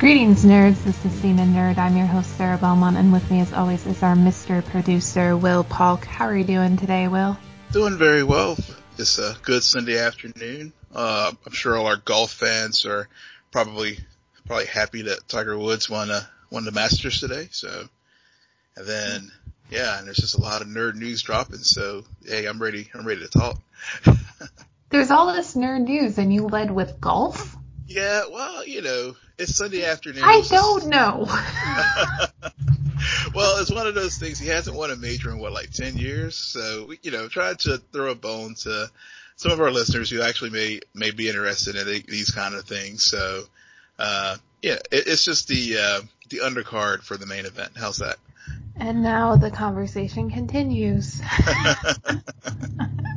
Greetings, nerds. This is Cena Nerd. I'm your host, Sarah Belmont, and with me, as always, is our Mr. Producer, Will Polk. How are you doing today, Will? Doing very well. It's a good Sunday afternoon. Uh, I'm sure all our golf fans are probably probably happy that Tiger Woods won uh, won the Masters today. So, and then yeah, and there's just a lot of nerd news dropping. So, hey, I'm ready. I'm ready to talk. There's all this nerd news, and you led with golf. Yeah, well, you know, it's Sunday afternoon. I don't know. well, it's one of those things. He hasn't won a major in what, like ten years. So, you know, tried to throw a bone to some of our listeners who actually may may be interested in these kind of things. So, uh, yeah, it, it's just the uh, the undercard for the main event. How's that? And now the conversation continues.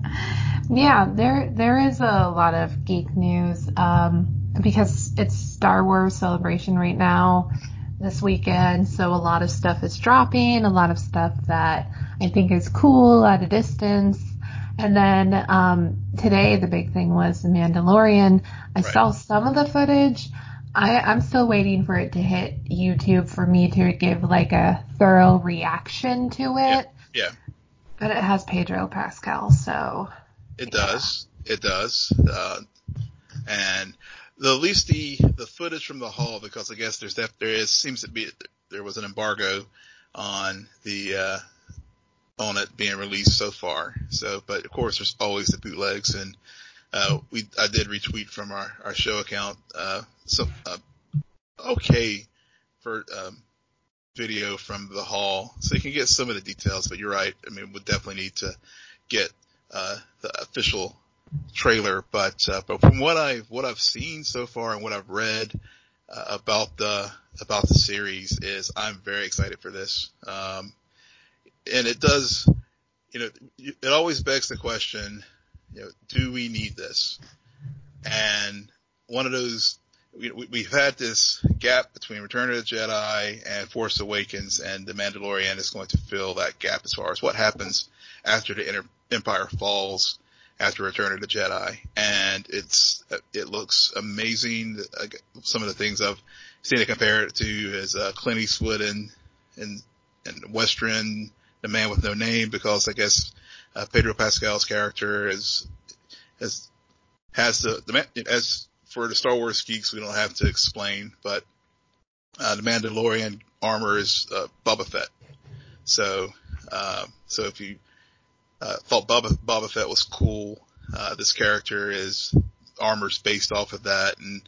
yeah, there there is a lot of geek news um, because it's Star Wars celebration right now this weekend, so a lot of stuff is dropping, a lot of stuff that I think is cool at a distance. And then um, today the big thing was The Mandalorian. I right. saw some of the footage. I, I'm still waiting for it to hit YouTube for me to give like a thorough reaction to it. Yeah. yeah. But it has Pedro Pascal, so. It yeah. does. It does. Uh, and the, at least the the footage from the hall, because I guess there's that there is seems to be there was an embargo on the uh, on it being released so far. So, but of course, there's always the bootlegs, and uh, we I did retweet from our our show account uh, some uh, okay for um, video from the hall, so you can get some of the details. But you're right. I mean, we definitely need to get uh, the official trailer. But uh, but from what I what I've seen so far and what I've read uh, about the about the series is I'm very excited for this. Um, and it does, you know, it always begs the question, you know, do we need this? And one of those, we, we've had this gap between Return of the Jedi and Force Awakens, and The Mandalorian is going to fill that gap as far as what happens after the Empire falls after Return of the Jedi, and it's it looks amazing. Some of the things I've seen to compare it to is uh, Clint Eastwood and and and Western the man with no name because I guess uh, Pedro Pascal's character is has has the, the as for the Star Wars geeks we don't have to explain, but uh, the Mandalorian armor is uh, Boba Fett. So uh, so if you uh, thought Boba, Boba Fett was cool, uh, this character is armor's based off of that, and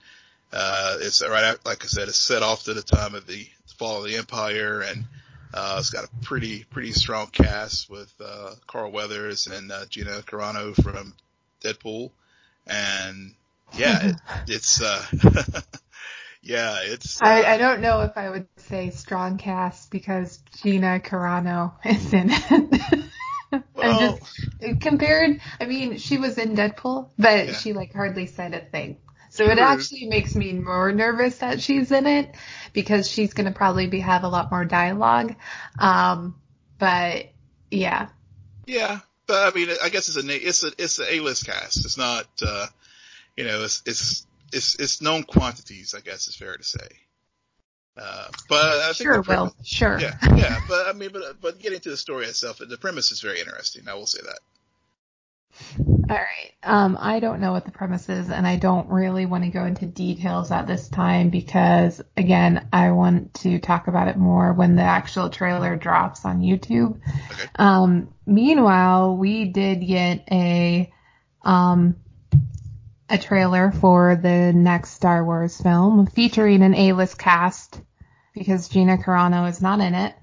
uh, it's right after, like I said, it's set off to the time of the fall of the Empire and uh, it's got a pretty pretty strong cast with uh, Carl Weathers and uh, Gina Carano from Deadpool, and yeah, it, it's uh, yeah, it's. Uh, I I don't know if I would say strong cast because Gina Carano is in it. well, just compared. I mean, she was in Deadpool, but yeah. she like hardly said a thing. So it actually makes me more nervous that she's in it because she's going to probably be have a lot more dialogue. Um, but yeah. Yeah, but I mean, I guess it's a it's a it's an A-list cast. It's not, uh, you know, it's it's it's it's known quantities. I guess is fair to say. Uh, but I think sure, premise, Will, sure. Yeah, yeah, but I mean, but but getting to the story itself, the premise is very interesting. I will say that. All right. Um, I don't know what the premise is, and I don't really want to go into details at this time because, again, I want to talk about it more when the actual trailer drops on YouTube. Okay. Um, meanwhile, we did get a um, a trailer for the next Star Wars film featuring an A-list cast because Gina Carano is not in it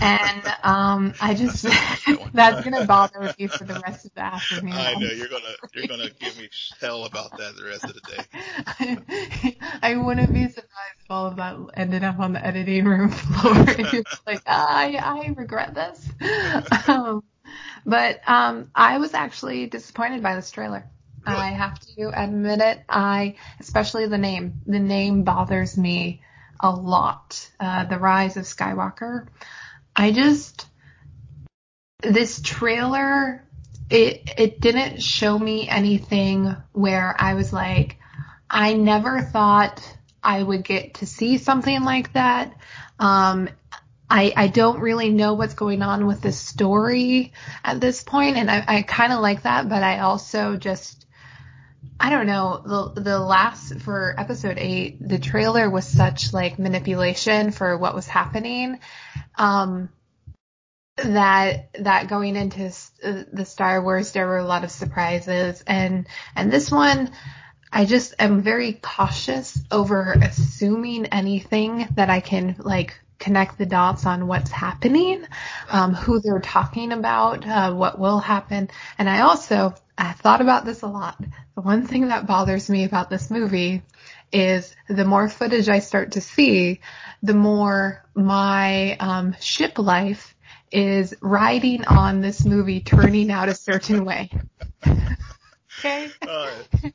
and um, I just that's gonna bother me for the rest of the afternoon. I know you're gonna you're gonna give me hell about that the rest of the day. I, I wouldn't be surprised if all of that ended up on the editing room floor. it's like I I regret this. Um, but um, I was actually disappointed by this trailer. Really? I have to admit it. I especially the name. The name bothers me a lot. Uh, the Rise of Skywalker. I just this trailer it it didn't show me anything where I was like I never thought I would get to see something like that. Um, I, I don't really know what's going on with this story at this point, and I, I kind of like that, but I also just I don't know the the last for episode eight, the trailer was such like manipulation for what was happening, um, that that going into the Star Wars there were a lot of surprises, and and this one I just am very cautious over assuming anything that I can like connect the dots on what's happening, um, who they're talking about, uh, what will happen. And I also, I thought about this a lot. The one thing that bothers me about this movie is the more footage I start to see, the more my um, ship life is riding on this movie turning out a certain way. okay? Uh,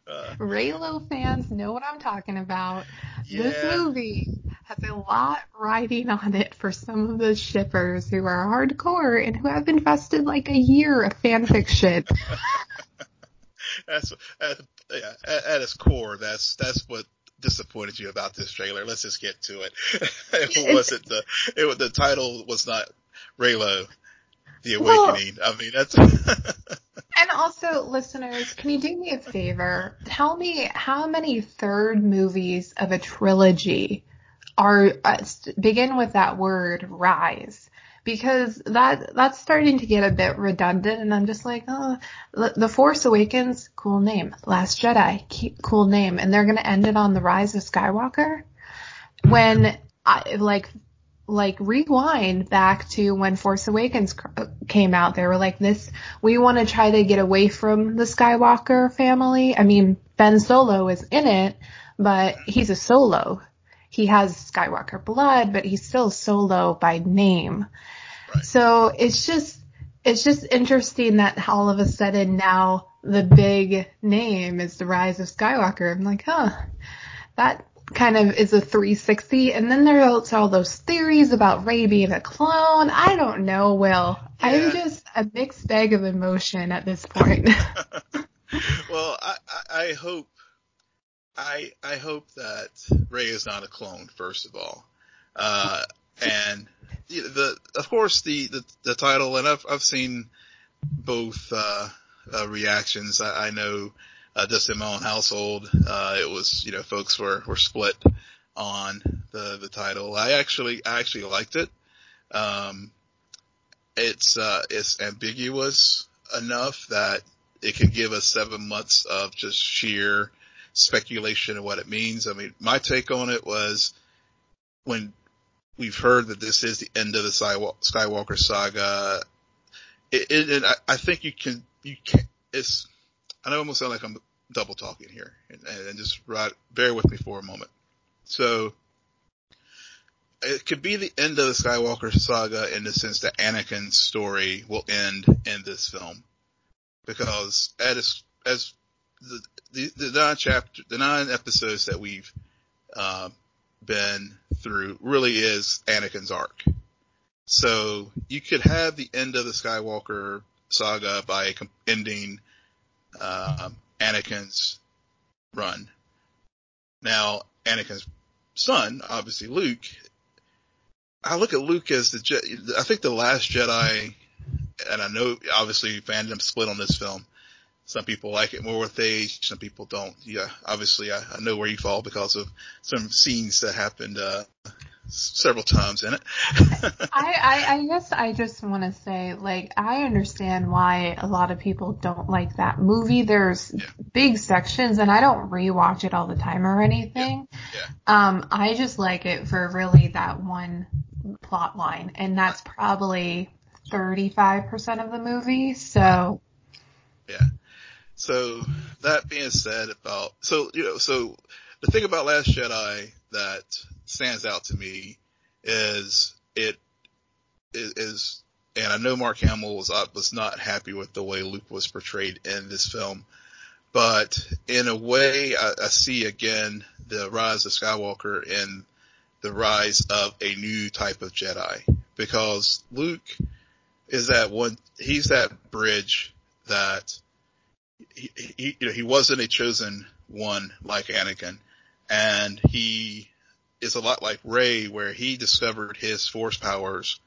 uh, Reylo fans know what I'm talking about. Yeah. This movie has a lot riding on it for some of the shippers who are hardcore and who have invested like a year of fan fiction. that's at, yeah, at, at its core, that's that's what disappointed you about this trailer. Let's just get to it. it wasn't the it the title was not Reylo, the Awakening. Well, I mean that's. and also, listeners, can you do me a favor? Tell me how many third movies of a trilogy are uh, begin with that word rise because that that's starting to get a bit redundant and I'm just like, oh, The Force Awakens, cool name. Last Jedi, cool name. And they're going to end it on the rise of Skywalker. When I like like rewind back to when Force Awakens came out, they were like this, we want to try to get away from the Skywalker family. I mean, Ben Solo is in it, but he's a solo he has Skywalker blood, but he's still Solo by name. Right. So it's just it's just interesting that all of a sudden now the big name is the rise of Skywalker. I'm like, huh, that kind of is a 360. And then there's all those theories about Rey being a clone. I don't know, Will. Yeah. I'm just a mixed bag of emotion at this point. well, I, I hope I I hope that Rey is not a clone, first of all, uh, and the of course the, the the title, and I've I've seen both uh, uh, reactions. I, I know uh, just in my own household, uh, it was you know folks were were split on the the title. I actually I actually liked it. Um, it's uh, it's ambiguous enough that it can give us seven months of just sheer speculation of what it means. I mean, my take on it was when we've heard that this is the end of the Skywalker saga. It, it, I, I, think you can, you can, it's, I know I almost sound like I'm double talking here and, and just right, bear with me for a moment. So it could be the end of the Skywalker saga in the sense that Anakin's story will end in this film because as, as the, the, the nine chapter, the nine episodes that we've, uh, been through really is Anakin's arc. So you could have the end of the Skywalker saga by ending, um, Anakin's run. Now, Anakin's son, obviously Luke, I look at Luke as the, I think the last Jedi, and I know obviously fandom split on this film, some people like it more with age. Some people don't. Yeah, obviously I, I know where you fall because of some scenes that happened, uh, several times in it. I, I, I guess I just want to say, like, I understand why a lot of people don't like that movie. There's yeah. big sections, and I don't rewatch it all the time or anything. Yeah. yeah. Um, I just like it for really that one plot line, and that's probably 35% of the movie. So. Yeah. So that being said about, so, you know, so the thing about Last Jedi that stands out to me is it is, and I know Mark Hamill was, was not happy with the way Luke was portrayed in this film, but in a way I, I see again the rise of Skywalker and the rise of a new type of Jedi because Luke is that one, he's that bridge that he, he, you know, he wasn't a chosen one like Anakin, and he is a lot like Rey, where he discovered his force powers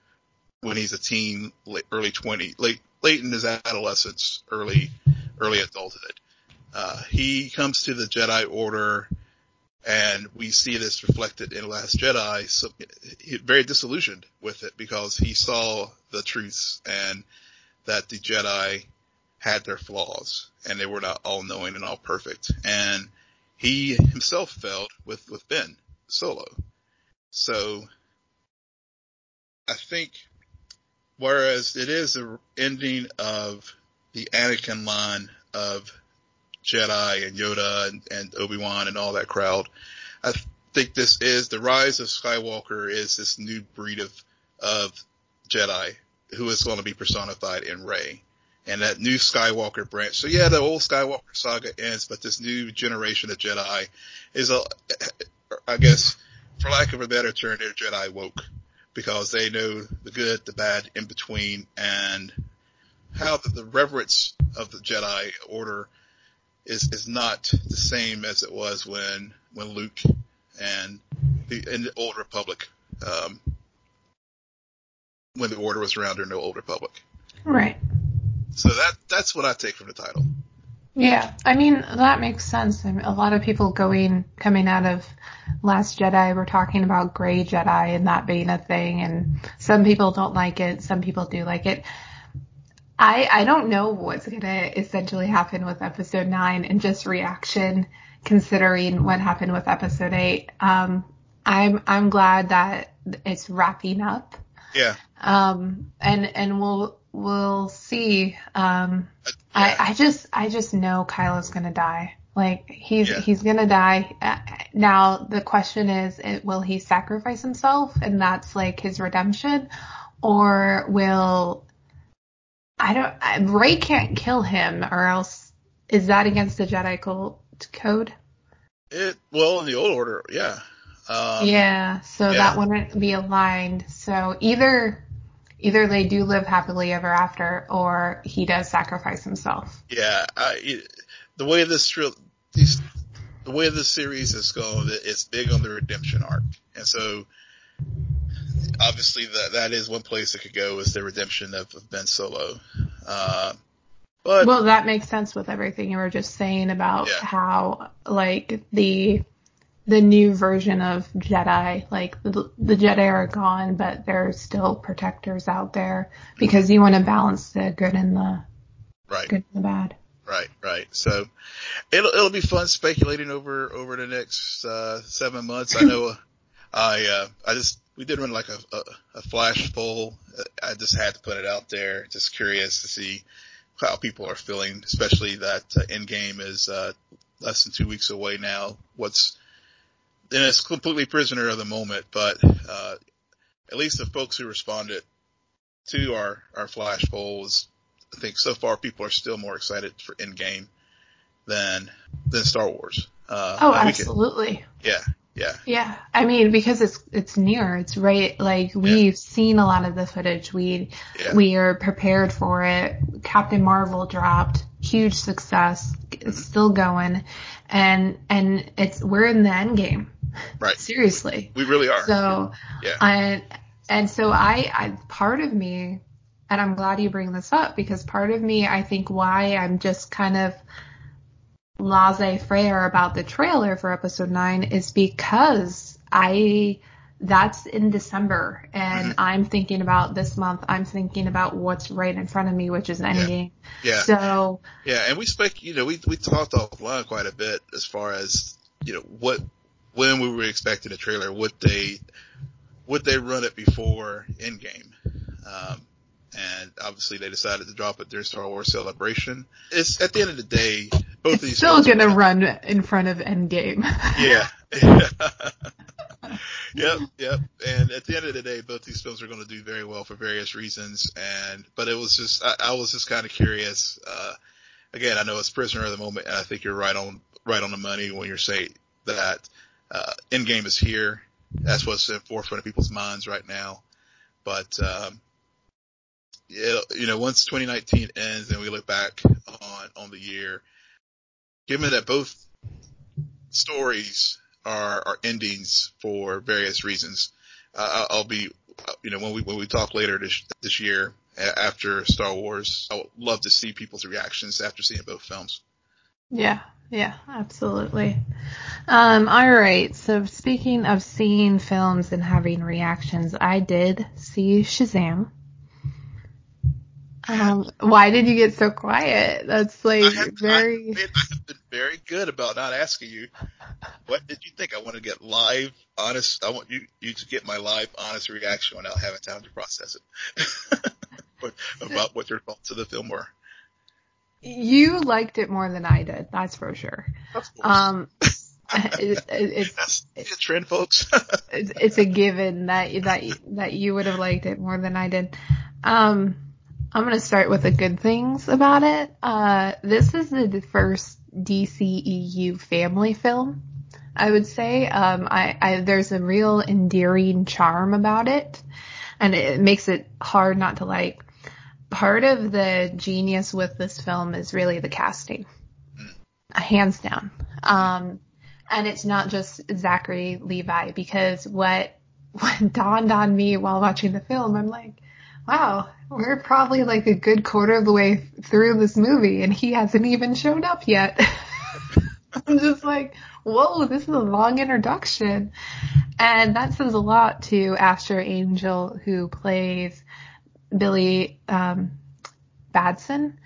when he's a teen, late, early twenty, late late in his adolescence, early early adulthood. Uh, he comes to the Jedi Order, and we see this reflected in Last Jedi. So he very disillusioned with it because he saw the truths and that the Jedi had their flaws and they were not all knowing and all perfect. And he himself failed with, with Ben Solo. So I think whereas it is the ending of the Anakin line of Jedi and Yoda and, and Obi-Wan and all that crowd, I think this is the rise of Skywalker is this new breed of, of Jedi who is going to be personified in Rey and that new Skywalker branch. So yeah, the old Skywalker saga ends, but this new generation of Jedi is a, I guess, for lack of a better term, they're Jedi woke because they know the good, the bad, in between, and how the, the reverence of the Jedi Order is is not the same as it was when when Luke and the in the Old Republic, um, when the Order was around during the Old Republic. Right. So that that's what I take from the title. Yeah, I mean that makes sense. I mean, a lot of people going coming out of Last Jedi were talking about Gray Jedi and that being a thing, and some people don't like it, some people do like it. I I don't know what's gonna essentially happen with Episode Nine and just reaction considering what happened with Episode Eight. Um, I'm I'm glad that it's wrapping up. Yeah. Um, and and we'll we'll see. Um, yeah. I, I just, I just know Kylo's gonna die. Like he's, Yeah. he's gonna die. Uh, Now the question is, it, will he sacrifice himself and that's like his redemption, or will I don't? I, Rey can't kill him, or else is that against the Jedi co- code? It well in the old order, yeah. Um, yeah, so yeah. that wouldn't be aligned. So either either they do live happily ever after, or he does sacrifice himself. Yeah, I, the way this these, the way this series is going, it's big on the redemption arc, and so obviously that that is one place it could go is the redemption of, of Ben Solo. Uh, but Well, that makes sense with everything you were just saying about Yeah. how like the the new version of Jedi, like the, the Jedi are gone, but there's still protectors out there because you want to balance the good and the right, good and the bad. right, right. So it'll it'll be fun speculating over over the next uh, seven months. I know I uh, I just we did run like a, a a flash poll. I just had to put it out there. Just curious to see how people are feeling, especially that uh, Endgame is uh, less than two weeks away now. What's and it's completely prisoner of the moment, but uh, at least the folks who responded to our our flash polls, I think so far people are still more excited for Endgame than than Star Wars. Uh, Oh, we could- absolutely. yeah, yeah, Yeah, I mean because it's it's near, it's right. Like we've seen a lot of the footage. We yeah, we are prepared for it. Captain Marvel dropped, huge success, it's still going, and and it's we're in the end game. Right. Seriously. We really are. So yeah, and and so I, I part of me, and I'm glad you bring this up because part of me, I think why I'm just kind of laissez-faire about the trailer for episode nine is because I that's in December and Mhm. I'm thinking about this month. I'm thinking about what's right in front of me, which is Endgame. yeah, So yeah. And we spec, you know, we we talked offline quite a bit as far as you know what when we were expecting a trailer. Would they would they run it before Endgame? Um, and obviously they decided to drop it during Star Wars Celebration. It's at the end of the day, both of these still films are gonna run in front of Endgame. Yeah. yep, yep. And at the end of the day, both these films are going to do very well for various reasons. And but it was just, I, I was just kind of curious. Uh, again, I know it's prisoner of the moment, and I think you're right on, right on the money when you're saying that uh, Endgame is here. That's what's in forefront of people's minds right now. But um, you know, once 2019 ends and we look back on on the year, given that both stories are, are endings for various reasons. Uh, I'll be, you know, when we when we talk later this this year after Star Wars, I would love to see people's reactions after seeing both films. Yeah, yeah, absolutely. Um, all right. So speaking of seeing films and having reactions, I did see Shazam. Um, why did you get so quiet? That's like I have, very. I, I have been very good about not asking you. What did you think? I want to get live, honest. I want you you to get my live, honest reaction without having time to process it. about what your thoughts of the film were. You liked it more than I did. That's for sure. Um, it, it, it's That's a trend, folks. it's, it's a given that that that you would have liked it more than I did. Um, I'm gonna start with the good things about it. Uh, this is the first DCEU family film. I would say. Um, I, I there's a real endearing charm about it, and it makes it hard not to like. Part of the genius with this film is really the casting, hands down. Um, and it's not just Zachary Levi because what what dawned on me while watching the film, I'm like, wow, we're probably like a good quarter of the way through this movie and he hasn't even shown up yet. I'm just like, whoa, this is a long introduction. And that says a lot to Asher Angel, who plays Billy um, Batson,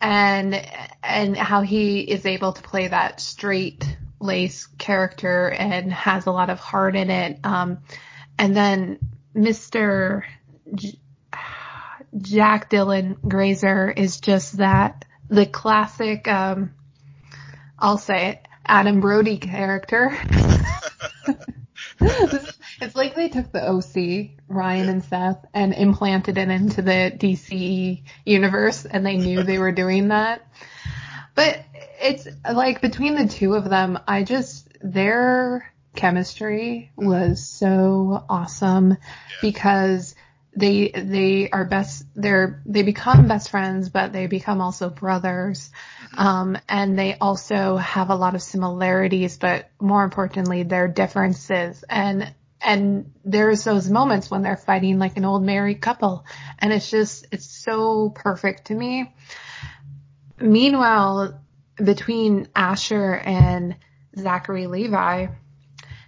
and and how he is able to play that straight lace character and has a lot of heart in it. Um, and then Mr. J- Jack Dylan Grazer is just that the classic, um, I'll say it, Adam Brody character. it's like they took the OC, Ryan and Seth, and implanted it into the DC universe, and they knew they were doing that. But it's like between the two of them, I just their chemistry was so awesome yeah. because they they are best they're they become best friends but they become also brothers mm-hmm. um and they also have a lot of similarities but more importantly their differences and and there's those moments when they're fighting like an old married couple and it's just it's so perfect to me meanwhile between Asher and Zachary Levi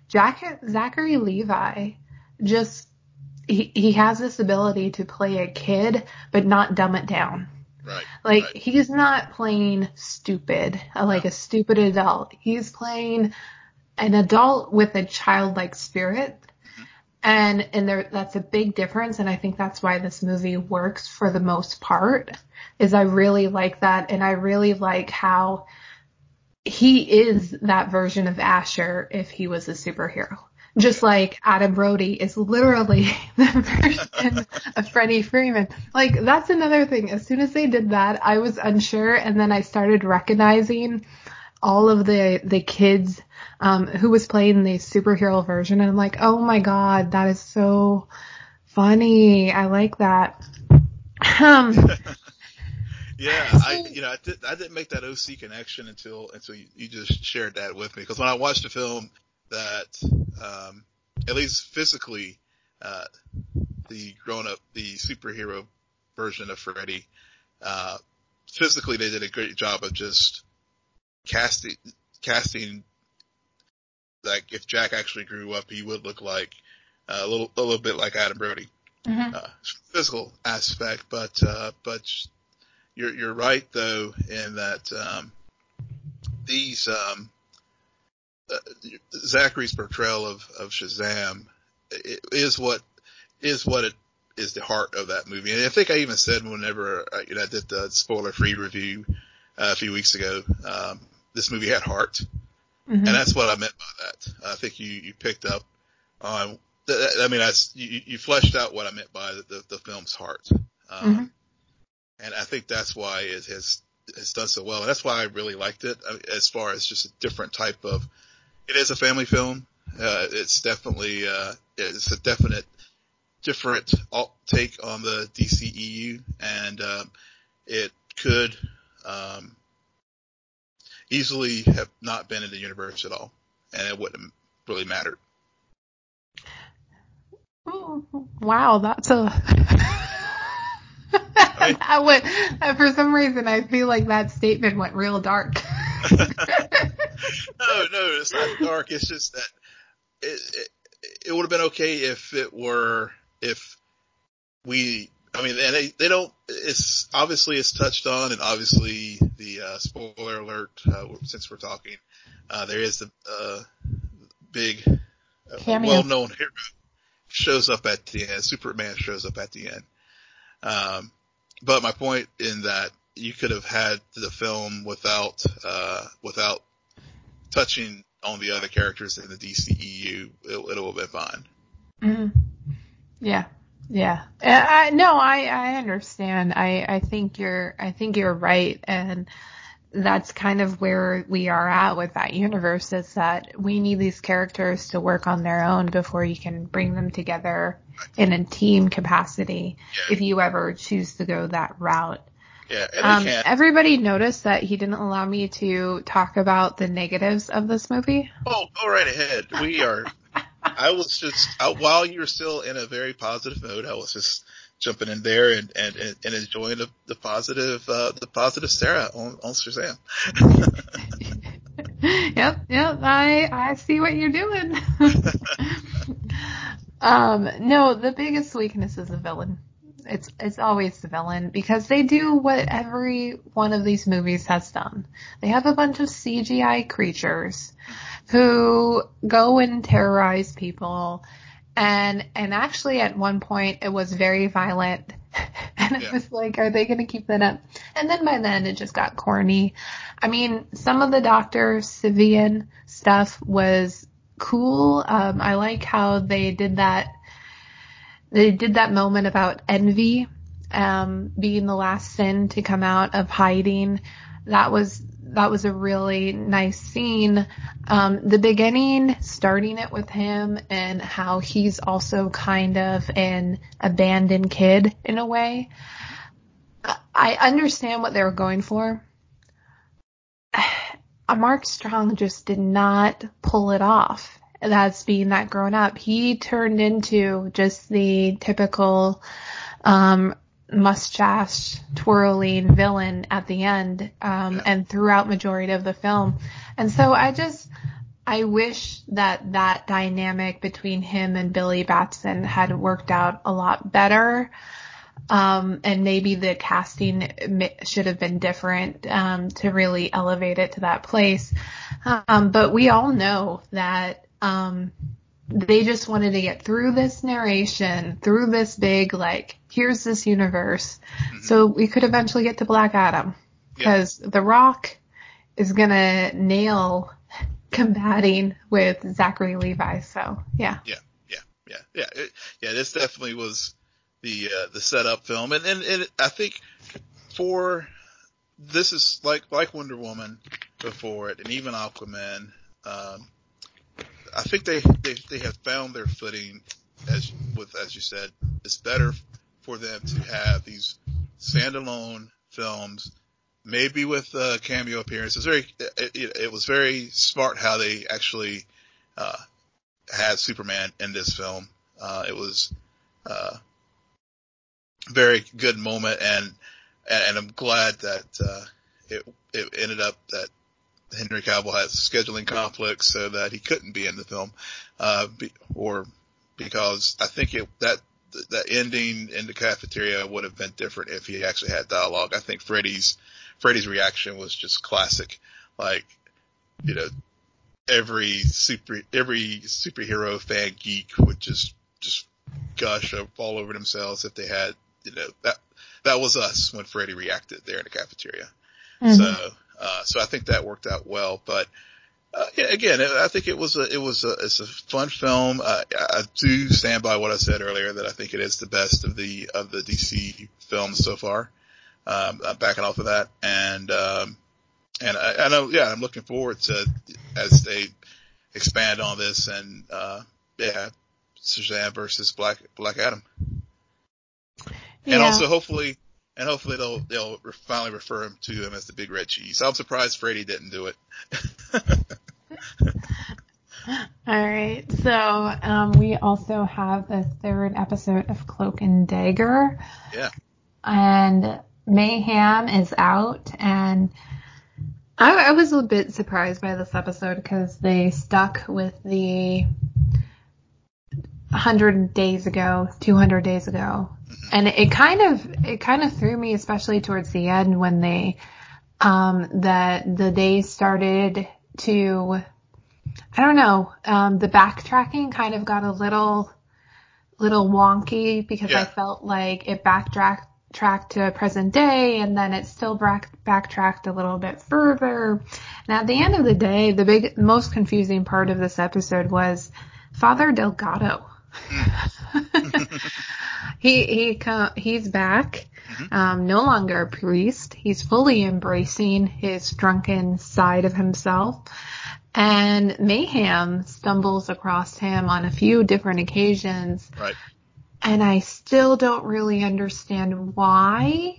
Jack Zachary Levi just he, he has this ability to play a kid, but not dumb it down. Right. Like right. he's not playing stupid, like a stupid adult. He's playing an adult with a childlike spirit. Mm-hmm. And and there that's a big difference and I think that's why this movie works for the most part. Is I really like that and I really like how he is that version of Asher if he was a superhero. Just like Adam Brody is literally the version of Freddy Freeman. Like that's another thing. As soon as they did that, I was unsure, and then I started recognizing all of the the kids um, who was playing the superhero version, and I'm like, oh my god, that is so funny. I like that. Um, yeah, I you know I, did, I didn't make that OC connection until until you, you just shared that with me because when I watched the film, that um, at least physically, uh, the grown up, the superhero version of Freddy, uh, physically they did a great job of just casting, casting, like if Jack actually grew up, he would look like uh, a little, a little bit like Adam Brody. Mm-hmm. Uh, physical aspect, but, uh, but you're, you're right though in that, um, these, um, uh, Zachary's portrayal of, of Shazam is what is what it is the heart of that movie. And I think I even said whenever I, you know, I did the spoiler free review uh, a few weeks ago, um, this movie had heart, mm-hmm. and that's what I meant by that. I think you you picked up on. I mean, I, you, you fleshed out what I meant by the, the, the film's heart, um, mm-hmm. and I think that's why it has has done so well. And that's why I really liked it, as far as just a different type of it is a family film. Uh, it's definitely, uh, it's a definite different take on the DCEU and, um, it could, um, easily have not been in the universe at all. and it wouldn't have really mattered. Wow, that's a. I would, for some reason, I feel like that statement went real dark. no, no, it's not dark. It's just that it, it, it would have been okay if it were if we. I mean, and they they don't. It's obviously it's touched on, and obviously the uh, spoiler alert. Uh, since we're talking, uh, there is the uh, big, uh, well-known hero shows up at the end. Superman shows up at the end. Um, but my point in that you could have had the film without uh, without touching on the other characters in the DCEU. It, it would have been fine. Mm-hmm. Yeah, yeah. I, no, I I understand. I I think you're I think you're right, and that's kind of where we are at with that universe is that we need these characters to work on their own before you can bring them together in a team capacity yeah. if you ever choose to go that route. Yeah, um, everybody noticed that he didn't allow me to talk about the negatives of this movie. Oh, go right ahead. We are. I was just I, while you were still in a very positive mood. I was just jumping in there and and, and enjoying the, the positive uh, the positive Sarah on, on Shazam. yep, yep. I I see what you're doing. um, no, the biggest weakness is the villain. It's it's always the villain because they do what every one of these movies has done. They have a bunch of CGI creatures who go and terrorize people. And and actually at one point it was very violent. And it yeah. was like are they going to keep that up? And then by then it just got corny. I mean some of the Dr. Sivana stuff was cool. Um i like how they did that they did that moment about envy um being the last sin to come out of hiding. That was that was a really nice scene. Um, the beginning, starting it with him and how he's also kind of an abandoned kid in a way. I understand what they were going for. Mark Strong just did not pull it off. That's being that grown up. He turned into just the typical um, mustache twirling villain at the end um, yeah. and throughout majority of the film. And so I just I wish that that dynamic between him and Billy Batson had worked out a lot better. Um, and maybe the casting should have been different um, to really elevate it to that place. Um, but we all know that um, they just wanted to get through this narration, through this big like here's this universe. Mm-hmm. So we could eventually get to Black Adam because yeah. The Rock is gonna nail combating with Zachary Levi. So yeah. Yeah, yeah, yeah, yeah, it, yeah. This definitely was the uh, the setup film, and, and and I think for this is like like Wonder Woman before it, and even Aquaman. Um, I think they, they they have found their footing as with as you said. It's better for them to have these standalone films, maybe with uh, cameo appearances. Very, it, it, was very smart how they actually uh, had Superman in this film. Uh, it was uh, very good moment, and and I'm glad that uh, it it ended up that Henry Cavill has scheduling conflicts so that he couldn't be in the film, uh, be, or because I think it, that the ending in the cafeteria would have been different if he actually had dialogue. I think Freddy's Freddy's reaction was just classic. Like, you know, every super every superhero fan geek would just just gush up all over themselves if they had you know that that was us when Freddy reacted there in the cafeteria. Mm-hmm. So uh, so I think that worked out well, but uh, yeah, again, I think it was a, it was a, it's a fun film. Uh, I do stand by what I said earlier that I think it is the best of the, of the DC films so far. Um, I'm backing off of that. And, um, and I, I know, yeah, I'm looking forward to as they expand on this and, uh, yeah, Shazam versus Black, Black Adam. Yeah. And also hopefully, and hopefully they'll they'll finally refer him to him as the big red cheese. I'm surprised Freddy didn't do it. All right. So um, we also have the third episode of Cloak and Dagger. Yeah. And Mayhem is out, and I, I was a bit surprised by this episode because they stuck with the 100 days ago, 200 days ago. And it kind of, it kind of threw me, especially towards the end when they, um, that the days started to, I don't know, um, the backtracking kind of got a little, little wonky because I felt like it backtracked tracked to present day and then it still back, backtracked a little bit further. And at the end of the day, the big, most confusing part of this episode was Father Delgado. he, he, co- he's back. Um, no longer a priest. He's fully embracing his drunken side of himself. And Mayhem stumbles across him on a few different occasions Right. and I still don't really understand why.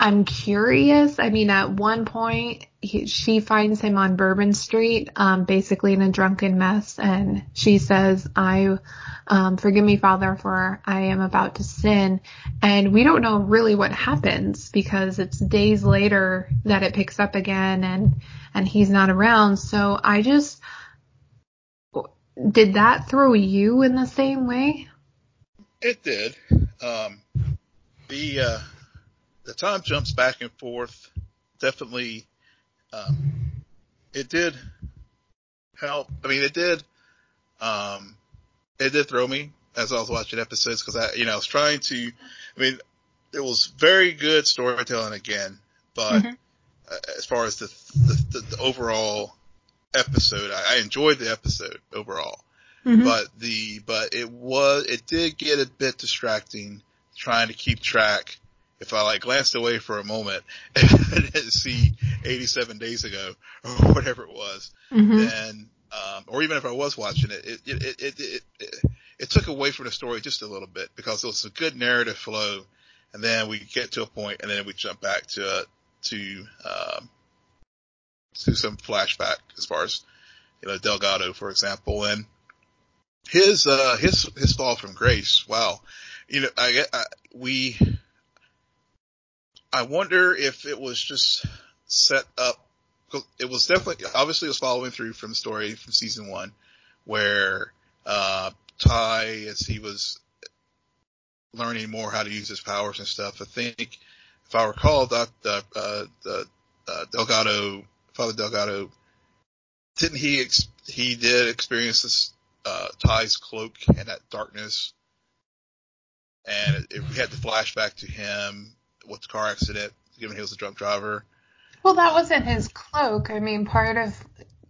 I'm curious. I mean, at one point, he, she finds him on Bourbon Street, um, basically in a drunken mess, and she says, "I, um, forgive me, Father, for I am about to sin." And we don't know really what happens because it's days later that it picks up again, and and he's not around. So I just did that throw you in the same way? It did. Um, the uh, the time jumps back and forth. Definitely, um, it did help. I mean, it did. Um, it did throw me as I was watching episodes because I, you know, I was trying to. I mean, it was very good storytelling again, but Mhm. uh, as far as the the, the, the overall episode, I, I enjoyed the episode overall Mhm. but the but it was it did get a bit distracting trying to keep track. If I like glanced away for a moment and didn't see 87 days ago or whatever it was, Mhm. then um, or even if I was watching it, it it, it it it it it took away from the story just a little bit because it was a good narrative flow, and then we get to a point and then we jump back to uh, to um, to some flashback as far as you know Delgado, for example, and his uh his his fall from grace. Wow, you know, I, I we. I wonder if it was just set up. It was definitely obviously it was following through from the story from season one, where uh Ty, as he was learning more how to use his powers and stuff. I think, if I recall, uh, uh, the uh, Delgado, Father Delgado, didn't he? Ex- he did experience this uh, Ty's cloak and that darkness, and it, it, we had the flashback to him with the car accident, given he was a drunk driver. Well, that wasn't his cloak. I mean, part of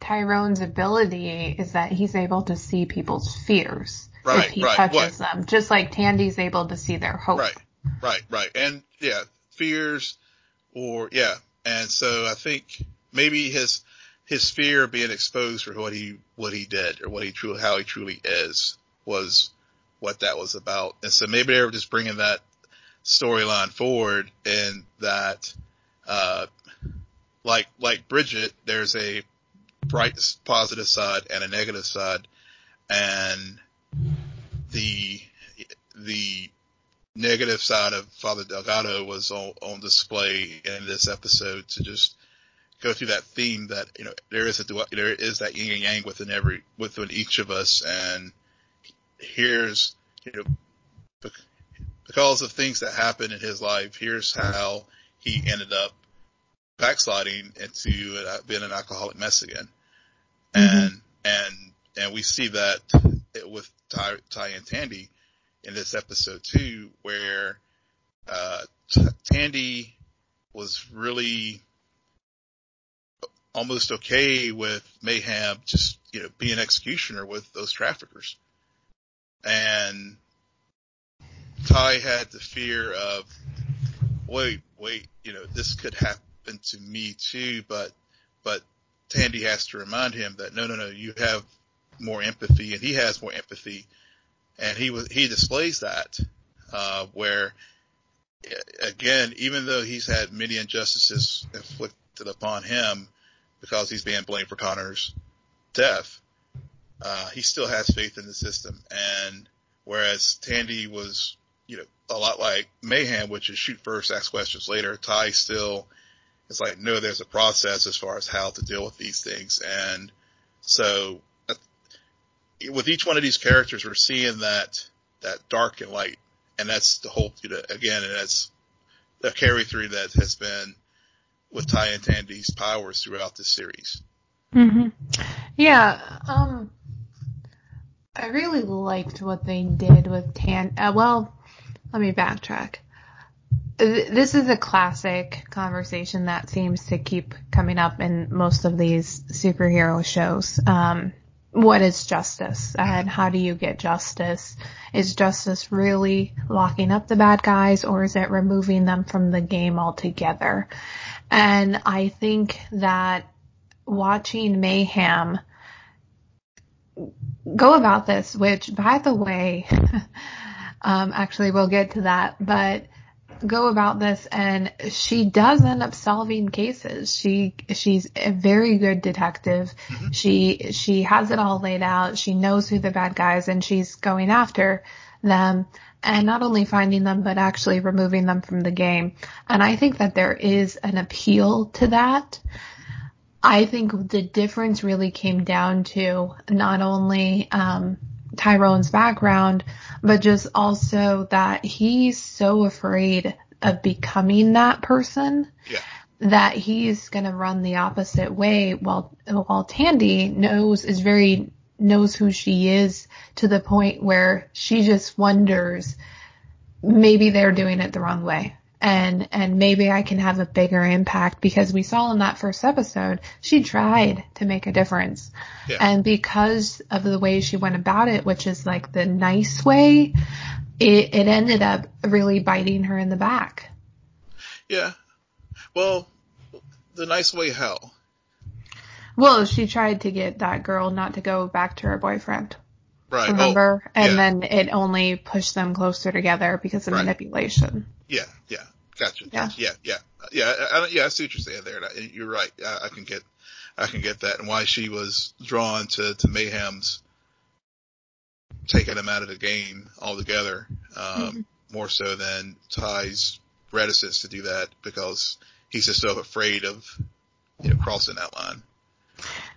Tyrone's ability is that he's able to see people's fears Right, if he right, touches them, just like Tandy's able to see their hope. Right, right, right, and yeah, fears, or yeah, and so I think maybe his his fear of being exposed for what he what he did or what he truly how he truly is was what that was about, and so maybe they were just bringing that storyline forward, and that uh, like like Bridget, there's a bright positive side and a negative side, and the the negative side of Father Delgado was on, on display in this episode to just go through that theme that you know there is a there is that yin and yang within every within each of us, and here's you know because of things that happened in his life, here's how he ended up backsliding into being an alcoholic mess again, and and and we see that with Ty, Ty and Tandy in this episode too, where uh, T- Tandy was really almost okay with Mayhem just you know being executioner with those traffickers, and Ty had the fear of wait wait you know this could happen to me too, but but Tandy has to remind him that no no no you have more empathy and he has more empathy and he was he displays that uh, where again even though he's had many injustices inflicted upon him because he's being blamed for Connor's death uh, he still has faith in the system. And whereas Tandy was, you know, a lot like Mayhem, which is shoot first, ask questions later, Ty still is like, no, there's a process as far as how to deal with these things. And so uh, with each one of these characters, we're seeing that, that dark and light. And that's the whole, you know, again, and that's a carry through that has been with Ty and Tandy's powers throughout this series. Mm-hmm. Yeah. Um, I really liked what they did with Tan. Uh, well, let me backtrack. This is a classic conversation that seems to keep coming up in most of these superhero shows. Um, what is justice and how do you get justice? Is justice really locking up the bad guys or is it removing them from the game altogether? And I think that watching Mayhem go about this, which by the way, um, actually we'll get to that, but go about this and she does end up solving cases. She, she's a very good detective. Mm-hmm. She, she has it all laid out. She knows who the bad guys and she's going after them and not only finding them, but actually removing them from the game. And I think that there is an appeal to that. I think the difference really came down to not only um, Tyrone's background, but just also that he's so afraid of becoming that person yeah. that he's going to run the opposite way while while Tandy knows is very knows who she is to the point where she just wonders maybe they're doing it the wrong way and and maybe I can have a bigger impact because we saw in that first episode she tried to make a difference. Yeah. And because of the way she went about it, which is like the nice way, it, it ended up really biting her in the back. Yeah. Well, the nice way how? Well, she tried to get that girl not to go back to her boyfriend. Right. Remember? Oh, and yeah. then it only pushed them closer together because of right. manipulation. Yeah, yeah. Gotcha. Yeah. Gotcha. Yeah, yeah. Yeah, I, yeah, I see what you're saying there. You're right. I, I can get, I can get that and why she was drawn to, to Mayhem's taking him out of the game altogether, um, mm-hmm. more so than Ty's reticence to do that because he's just so afraid of, you know, crossing that line.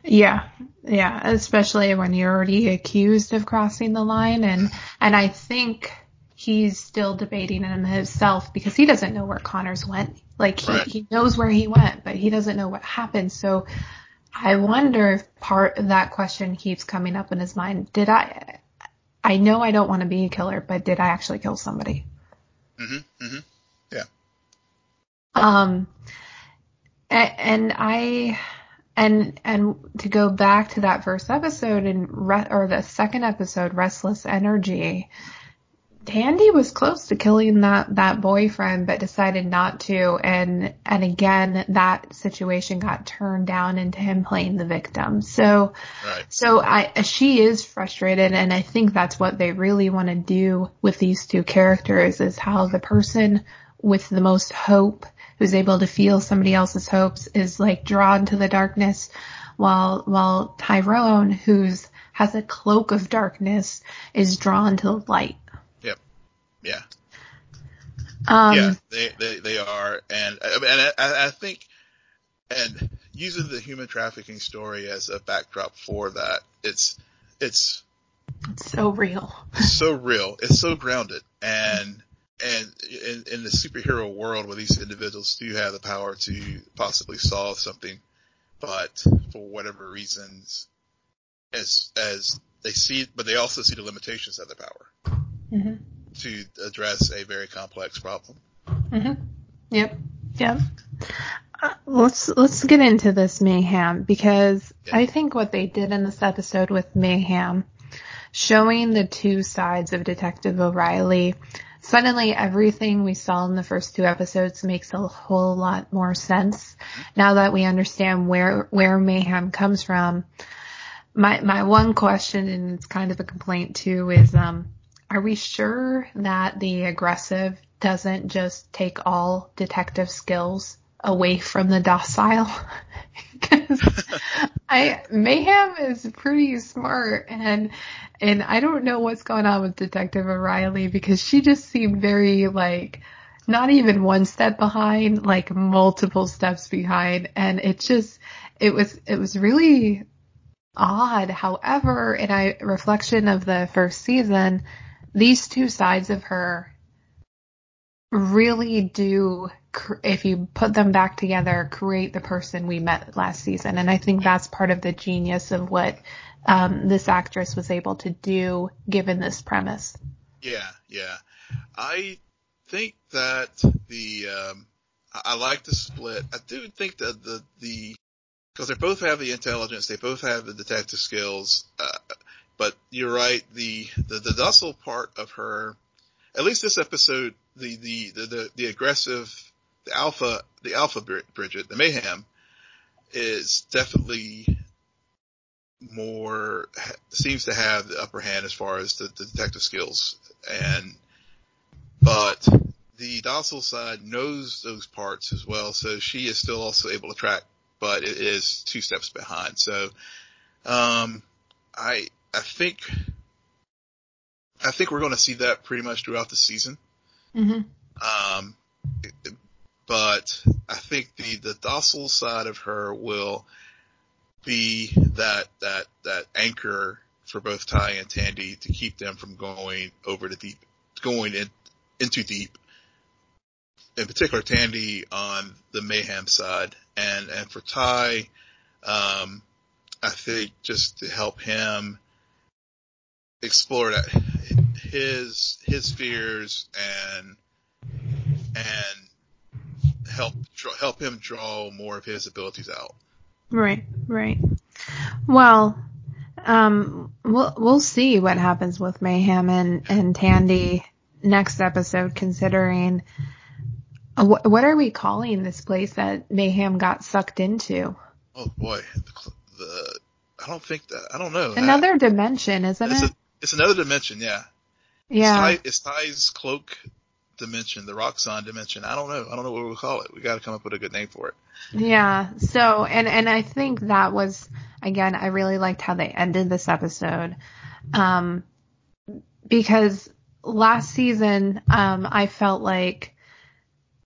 Yeah, yeah, especially when you're already accused of crossing the line and, and I think he's still debating in himself because he doesn't know where Connors went. Like he, right. he knows where he went, but he doesn't know what happened. So I wonder if part of that question keeps coming up in his mind. Did I, I know I don't want to be a killer, but did I actually kill somebody? Mm-hmm. Mm-hmm. Yeah. Um, and, and I, and and to go back to that first episode and re- or the second episode, Restless Energy, Tandy was close to killing that that boyfriend, but decided not to. And and again, that situation got turned down into him playing the victim. So, right. so I she is frustrated, and I think that's what they really want to do with these two characters is how the person with the most hope who's able to feel somebody else's hopes is like drawn to the darkness while while Tyrone who's has a cloak of darkness is drawn to the light. Yep. Yeah. Um, yeah, they, they, they are. And, and I, I think, and using the human trafficking story as a backdrop for that, it's, it's, it's so real. so real. It's so grounded. And and in, in the superhero world where these individuals do have the power to possibly solve something, but for whatever reasons, as as they see, but they also see the limitations of their power mm-hmm. to address a very complex problem. Mm-hmm. Yep. Yep. Uh, let's let's get into this mayhem because yeah. I think what they did in this episode with mayhem, showing the two sides of Detective O'Reilly suddenly everything we saw in the first two episodes makes a whole lot more sense now that we understand where where mayhem comes from. My my one question and it's kind of a complaint too is um are we sure that the aggressive doesn't just take all detective skills away from the docile. Because I Mayhem is pretty smart and and I don't know what's going on with Detective O'Reilly because she just seemed very like not even one step behind, like multiple steps behind, and it just it was it was really odd. However, in a reflection of the first season, these two sides of her really do, if you put them back together, create the person we met last season. And I think that's part of the genius of what um, this actress was able to do given this premise. Yeah, yeah. I think that the um, I like the split. I do think that the the because they both have the intelligence, they both have the detective skills. Uh, but you're right, the, the the docile part of her, at least this episode, the the the the, the aggressive, the alpha, the alpha Brigid, the mayhem, is definitely more seems to have the upper hand as far as the, the detective skills and but the docile side knows those parts as well so she is still also able to track but it is two steps behind. So, um, I, I think, I think we're going to see that pretty much throughout the season. Mm-hmm. Um, but I think the, the docile side of her will be that, that, that anchor for both Ty and Tandy to keep them from going over the deep, going in, into deep. In particular, Tandy on the mayhem side and and for Ty, um, I think just to help him explore that his his fears and and help help him draw more of his abilities out. Right, right. Well, um, we'll we'll see what happens with Mayhem and and Tandy next episode, considering uh, what, what are we calling this place that Mayhem got sucked into? Oh boy, the, the I don't think that I don't know. Another that, dimension, isn't it's it? A, it's another dimension, yeah. Yeah. It's, it's Ty's cloak dimension, the Roxxon dimension. I don't know. I don't know what we'll call it. We got to come up with a good name for it. Yeah. So, and and I think that was again, I really liked how they ended this episode, um, because last season, um, I felt like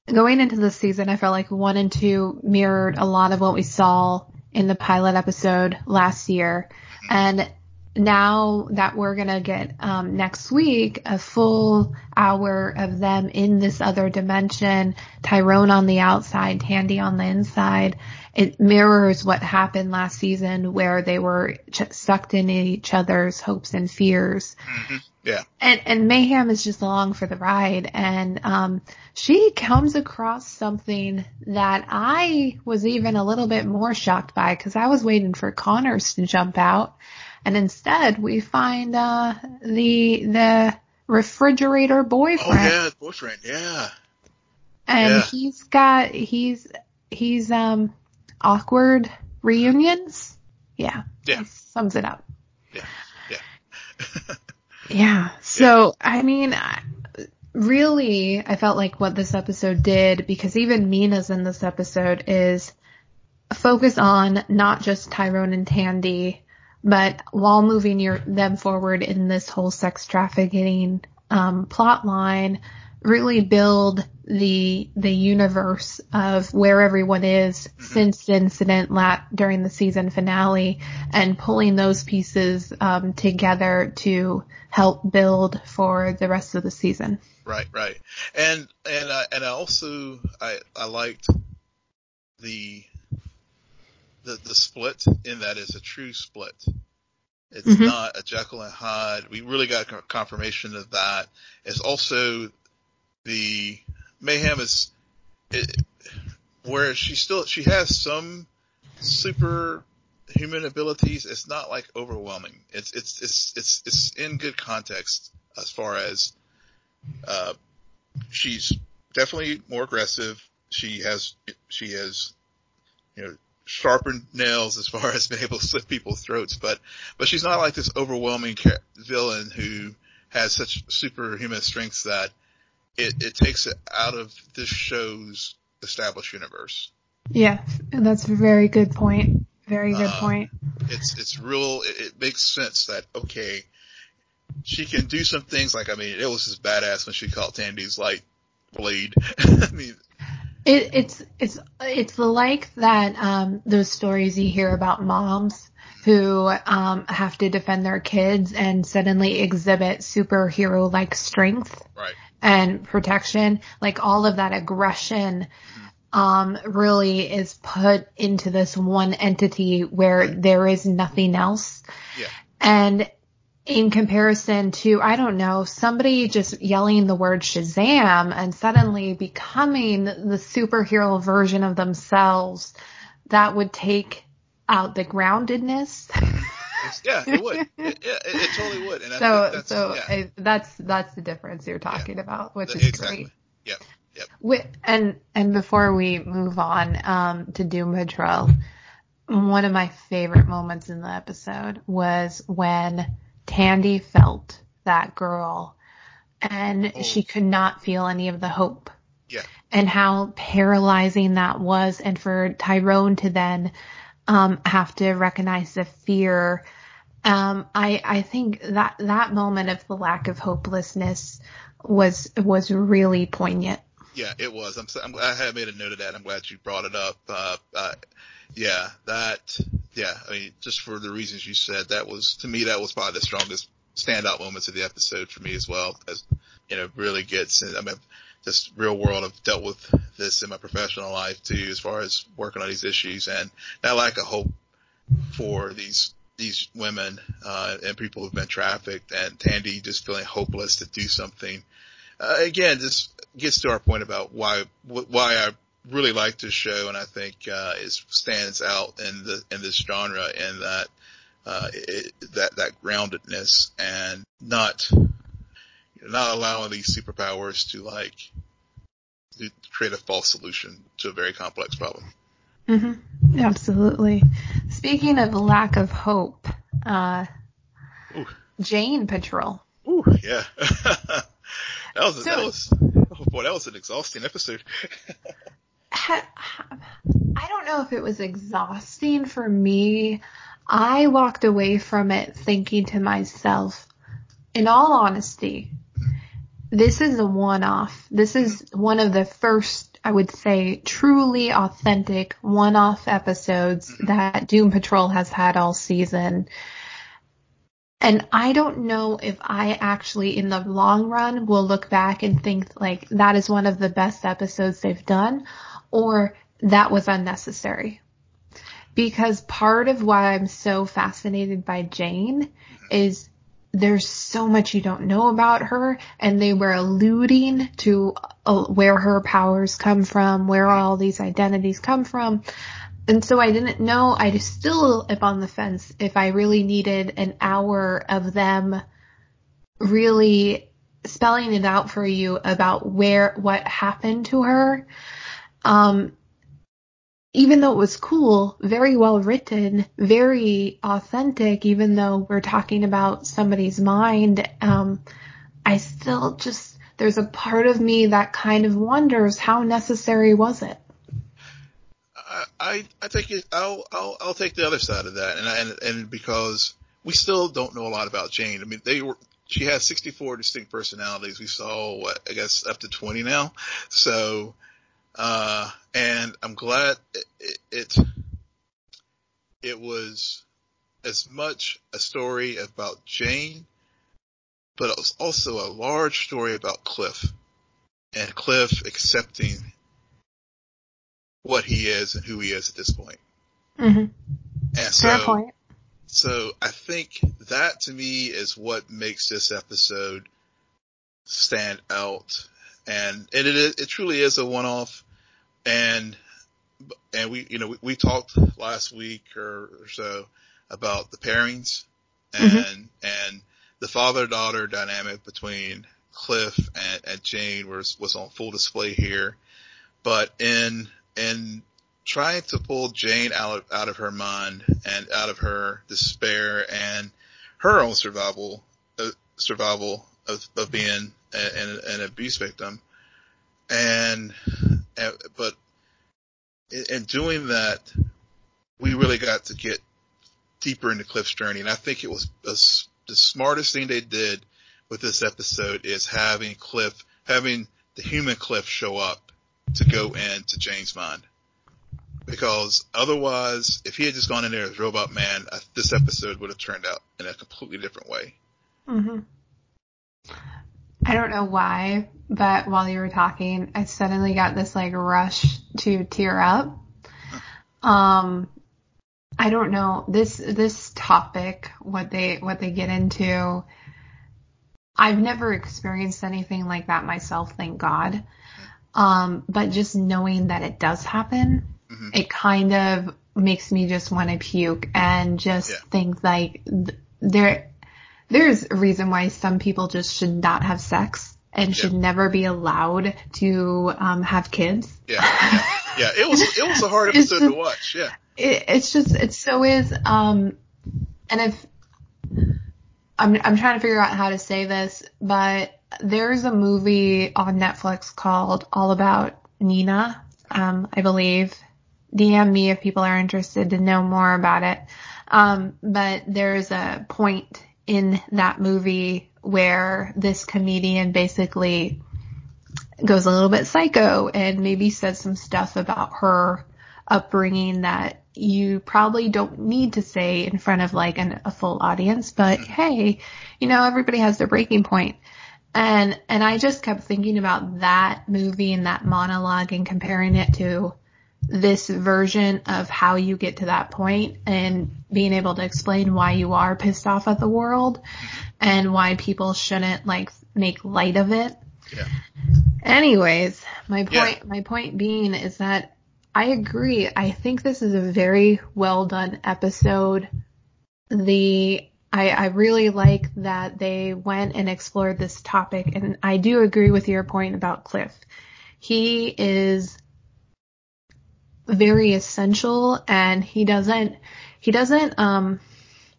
going into this season, I felt like one and two mirrored a lot of what we saw in the pilot episode last year. And now that we're going to get um, next week a full hour of them in this other dimension, Tyrone on the outside, Tandy on the inside, it mirrors what happened last season where they were ch- sucked into each other's hopes and fears. Mm-hmm. Yeah. And, and Mayhem is just along for the ride. And, um, she comes across something that I was even a little bit more shocked by because I was waiting for Connors to jump out. And instead we find, uh, the, the refrigerator boyfriend. Oh yeah, boyfriend, yeah. And Yeah. he's got, he's, he's, um, awkward reunions. Yeah. Yeah. Sums it up. Yeah. Yeah. Yeah. So, I mean, I- really, I felt like what this episode did, because even Mina's in this episode, is focus on not just Tyrone and Tandy, but while moving your, them forward in this whole sex trafficking um, plot line, really build the the universe of where everyone is since the incident la- during the season finale, and pulling those pieces um, together to help build for the rest of the season. Right, right. And and I and I also I I liked the the the split in that is a true split. It's Mhm. not a Jekyll and Hyde. We really got confirmation of that. It's also the mayhem is it, where she still she has some super human abilities. It's not like overwhelming. It's it's it's it's it's in good context as far as uh, she's definitely more aggressive. She has she has you know sharpened nails as far as being able to slit people's throats, but but she's not like this overwhelming ca- villain who has such superhuman strengths that it, it takes it out of this show's established universe. Yeah, that's a very good point. Very good Uh, point. It's it's real. It, it makes sense that okay, she can do some things. Like I mean, it was just badass when she caught Tandy's light blade. I mean, It, it's it's it's like that um, those stories you hear about moms who um, have to defend their kids and suddenly exhibit superhero like strength right? and protection. Like all of that aggression um, really is put into this one entity where there is nothing else. Yeah. And in comparison to, I don't know, somebody just yelling the word Shazam and suddenly becoming the superhero version of themselves, that would take out the groundedness. Yeah, it would. It, it, it, totally would. And so, that's, so yeah, I, that's, that's the difference you're talking about, which the- is exactly. great. Yep. Yep. And and before we move on um, to Doom Patrol, one of my favorite moments in the episode was when Tandy felt that girl, and Oh. she could not feel any of the hope. Yeah. And how paralyzing that was, and for Tyrone to then um, have to recognize the fear. Um, I I think that that moment of the lack of hopelessness was was really poignant. Yeah, it was. I'm, so- I'm I had made a note of that. I'm glad you brought it up. Uh, uh, yeah, that, yeah, I mean, just for the reasons you said, that was, to me, that was probably the strongest standout moments of the episode for me as well, as, you know, really gets, I mean, just real world, I've dealt with this in my professional life too, as far as working on these issues and that lack of hope for these, these women, uh, and people who've been trafficked and Tandy just feeling hopeless to do something. Uh, again, this gets to our point about why, why I really like this show and I think, uh, it stands out in the, in this genre and that, uh, it, that, that groundedness and not, not allowing these superpowers to like, to create a false solution to a very complex problem. Mm-hmm. Absolutely. Speaking of lack of hope, uh, Ooh. Jane Patrol. Ooh, yeah. that was, that was, oh boy, that was an exhausting episode. I don't know if it was exhausting for me. I walked away from it thinking to myself, in all honesty, this is a one-off. This is one of the first, I would say, truly authentic one-off episodes mm-hmm. that Doom Patrol has had all season. And I don't know if I actually, in the long run, will look back and think like that is one of the best episodes they've done or that was unnecessary. Because part of why I'm so fascinated by Jane is there's so much you don't know about her and they were alluding to uh, where her powers come from, where all these identities come from. And so I didn't know, I still am on the fence if I really needed an hour of them really spelling it out for you about where, what happened to her. Um, even though it was cool, very well written, very authentic, even though we're talking about somebody's mind, um, I still just, there's a part of me that kind of wonders how necessary was it? I, I, take it, I'll, I'll, I'll take the other side of that. And, I, and, and because we still don't know a lot about Jane. I mean, they were, she has 64 distinct personalities. We saw, what, I guess up to 20 now. So, uh, and I'm glad it, it, it, it was as much a story about Jane, but it was also a large story about Cliff and Cliff accepting what he is and who he is at this point. Mm-hmm. And so, Fair point. so I think that to me is what makes this episode stand out. And, and it it truly is a one-off. And, and we, you know, we, we talked last week or, or so about the pairings and, Mhm. and the father-daughter dynamic between Cliff and, and Jane was, was on full display here. But in, in trying to pull Jane out of, out of her mind and out of her despair and her own survival, uh, survival of, of being a, an, an abuse victim. And, but in, in doing that, we really got to get deeper into Cliff's journey. And I think it was a, the smartest thing they did with this episode is having Cliff, having the human Cliff show up to go into Jane's mind. Because otherwise, if he had just gone in there as Robot Man, this episode would have turned out in a completely different way. Mm-hmm. I don't know why, but while you were talking, I suddenly got this like rush to tear up. Um, I don't know this this topic what they what they get into. I've never experienced anything like that myself, thank God. Um, but just knowing that it does happen, mm-hmm. it kind of makes me just want to puke and just yeah. think like th- there there's a reason why some people just should not have sex and should yeah. never be allowed to um, have kids. Yeah, yeah, yeah, It was it was a hard episode just, to watch. Yeah, it, it's just it so is. Um, and if I'm I'm trying to figure out how to say this, but there's a movie on Netflix called All About Nina. Um, I believe. DM me if people are interested to know more about it. Um, but there's a point in that movie where this comedian basically goes a little bit psycho and maybe says some stuff about her upbringing that you probably don't need to say in front of like an, a full audience, but mm-hmm. hey, you know, everybody has their breaking point. And, and I just kept thinking about that movie and that monologue and comparing it to this version of how you get to that point and being able to explain why you are pissed off at the world and why people shouldn't like make light of it. Yeah. Anyways, my point, yeah. my point being is that I agree. I think this is a very well done episode. The, I, I really like that they went and explored this topic and I do agree with your point about Cliff. He is very essential and he doesn't he doesn't um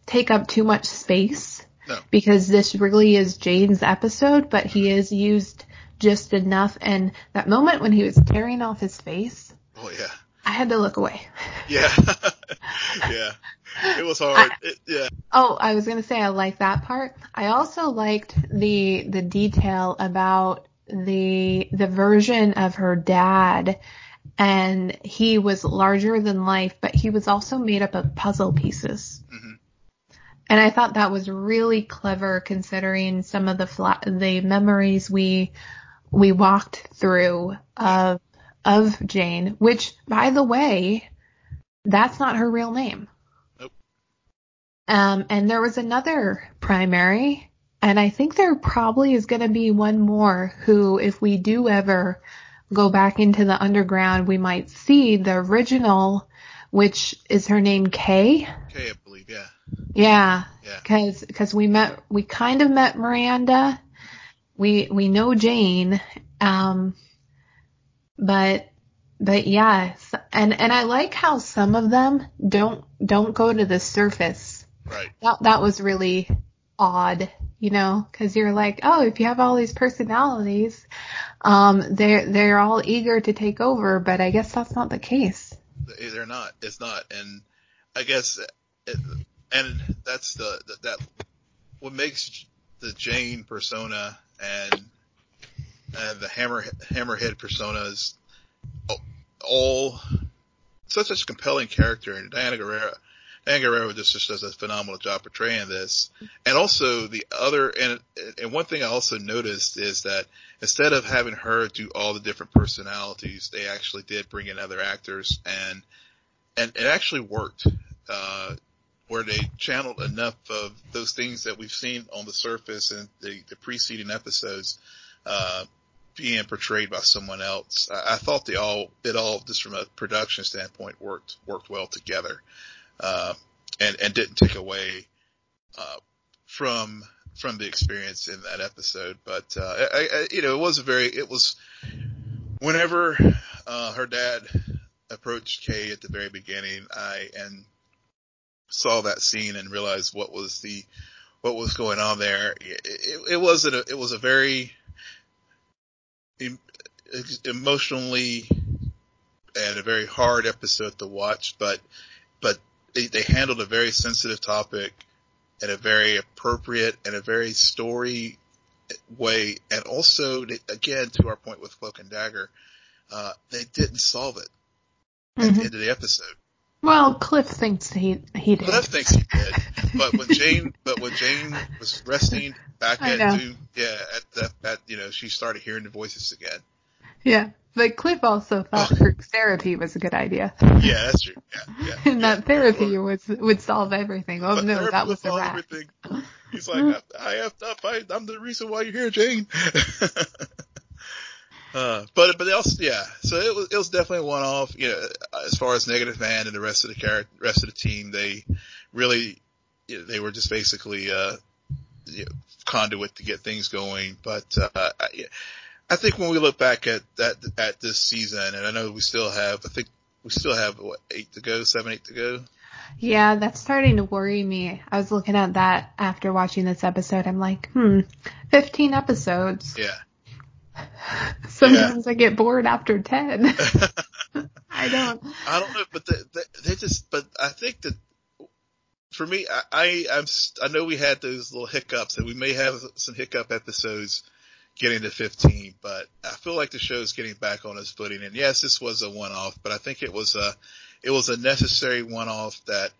take up too much space no. because this really is Jane's episode, but he is used just enough and that moment when he was tearing off his face. Oh yeah. I had to look away. Yeah. yeah. It was hard. I, it, yeah. Oh, I was going to say I like that part. I also liked the the detail about the the version of her dad and he was larger than life, but he was also made up of puzzle pieces. Mm-hmm. And I thought that was really clever considering some of the fla- the memories we we walked through of of Jane, which by the way, that's not her real name. Nope. Um, and there was another primary, and I think there probably is going to be one more who, if we do ever go back into the underground, we might see the original, which is her name Kay. Kay, I believe, yeah. Yeah. Yeah. Cause, cause we met, we kind of met Miranda. We, we know Jane. Um, but, but yeah, and, and I like how some of them don't, don't go to the surface. Right. That, that was really odd, you know, cause you're like, oh, if you have all these personalities, um, they're they're all eager to take over, but I guess that's not the case. They're not. It's not, and I guess, it, and that's the, the that what makes the Jane persona and and the hammer hammerhead personas all such a compelling character and Diana Guerrero Guerrero just, just does a phenomenal job portraying this. And also the other, and, and one thing I also noticed is that instead of having her do all the different personalities, they actually did bring in other actors and, and it actually worked, uh, where they channeled enough of those things that we've seen on the surface and the, the preceding episodes, uh, being portrayed by someone else. I, I thought they all, it all, just from a production standpoint, worked, worked well together uh, and and didn't take away uh, from from the experience in that episode. But uh, I, I, you know, it was a very it was whenever uh, her dad approached Kay at the very beginning, I and saw that scene and realized what was the what was going on there. It, it, it wasn't a, it was a very emotionally and a very hard episode to watch, but, but they, they handled a very sensitive topic in a very appropriate and a very story way. And also, again, to our point with Cloak and Dagger, uh, they didn't solve it at mm-hmm. the end of the episode. Well, Cliff thinks he he did. Cliff thinks he did, but when Jane, but when Jane was resting back at Doom, yeah, at the, at you know, she started hearing the voices again. Yeah, but Cliff also thought group therapy was a good idea. Yeah, that's true. Yeah, yeah. and that therapy was would solve everything. Oh no, that was the rat. Everything. He's like, I, I have to fight. I'm the reason why you're here, Jane. Uh, but but also yeah, so it was it was definitely one off. You know, as far as Negative Man and the rest of the character, rest of the team, they really you know, they were just basically uh, you know, conduit to get things going. But uh, I, I think when we look back at that at this season, and I know we still have, I think we still have what eight to go, seven, eight to go. Yeah, that's starting to worry me. I was looking at that after watching this episode. I'm like, hmm, 15 episodes. Yeah. Sometimes yeah. I get bored after 10. I don't. I don't know, but they, they, they, just, but I think that for me, I, I, I'm, I know we had those little hiccups and we may have some hiccup episodes getting to 15, but I feel like the show is getting back on its footing. And yes, this was a one-off, but I think it was a, it was a necessary one-off that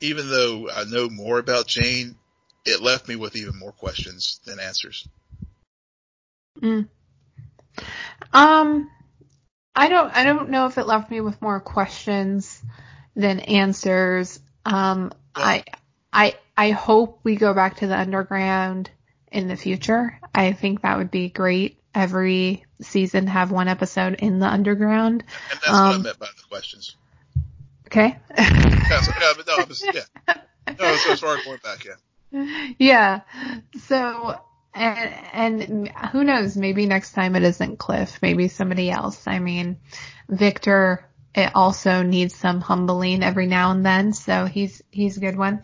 even though I know more about Jane, it left me with even more questions than answers. Mm. Um, I don't, I don't know if it left me with more questions than answers. Um, I, I, I hope we go back to the underground in the future. I think that would be great. Every season have one episode in the underground. And that's um, what I um, meant by the questions. Okay. yeah, so, yeah, but no, was, yeah. No, so far going back, yeah. Yeah. So and, and who knows, maybe next time it isn't Cliff, maybe somebody else. I mean, Victor, it also needs some humbling every now and then, so he's, he's a good one.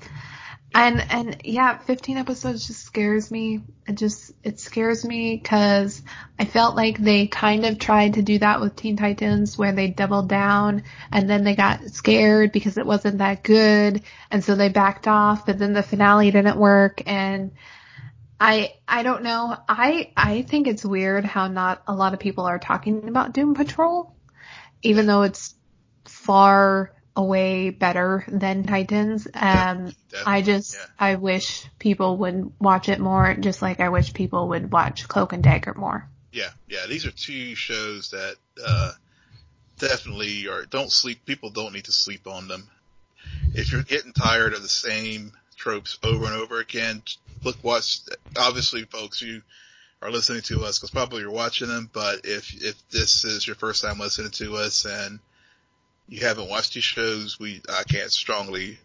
And, and yeah, 15 episodes just scares me. It just, it scares me cause I felt like they kind of tried to do that with Teen Titans where they doubled down and then they got scared because it wasn't that good. And so they backed off, but then the finale didn't work and, I I don't know. I I think it's weird how not a lot of people are talking about Doom Patrol, even though it's far away better than Titans. Um, I just yeah. I wish people would watch it more, just like I wish people would watch Cloak and Dagger more. Yeah, yeah. These are two shows that uh, definitely are. Don't sleep. People don't need to sleep on them. If you're getting tired of the same tropes over and over again. Look, watch. Obviously, folks, you are listening to us because probably you're watching them. But if if this is your first time listening to us and you haven't watched these shows, we I can't strongly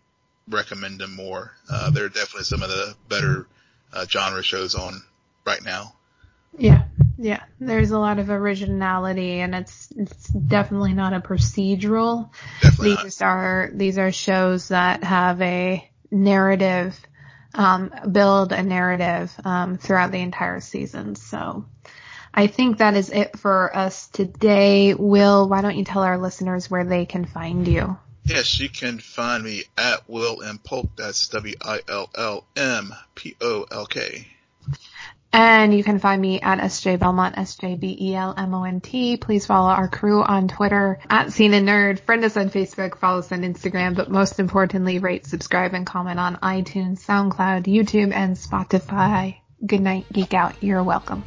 recommend them more. Uh, they're definitely some of the better uh, genre shows on right now. Yeah, yeah. There's a lot of originality, and it's it's definitely not a procedural. Definitely these not. are these are shows that have a narrative, um, build a narrative um, throughout the entire season. So I think that is it for us today. Will, why don't you tell our listeners where they can find you? Yes, you can find me at Will M Polk. That's W I L L M P O L K. And you can find me at SJ Belmont, S-J-B-E-L-M-O-N-T. Please follow our crew on Twitter at Scene and Nerd. Friend us on Facebook, follow us on Instagram, but most importantly, rate, subscribe, and comment on iTunes, SoundCloud, YouTube, and Spotify. Good night, Geek Out. You're welcome.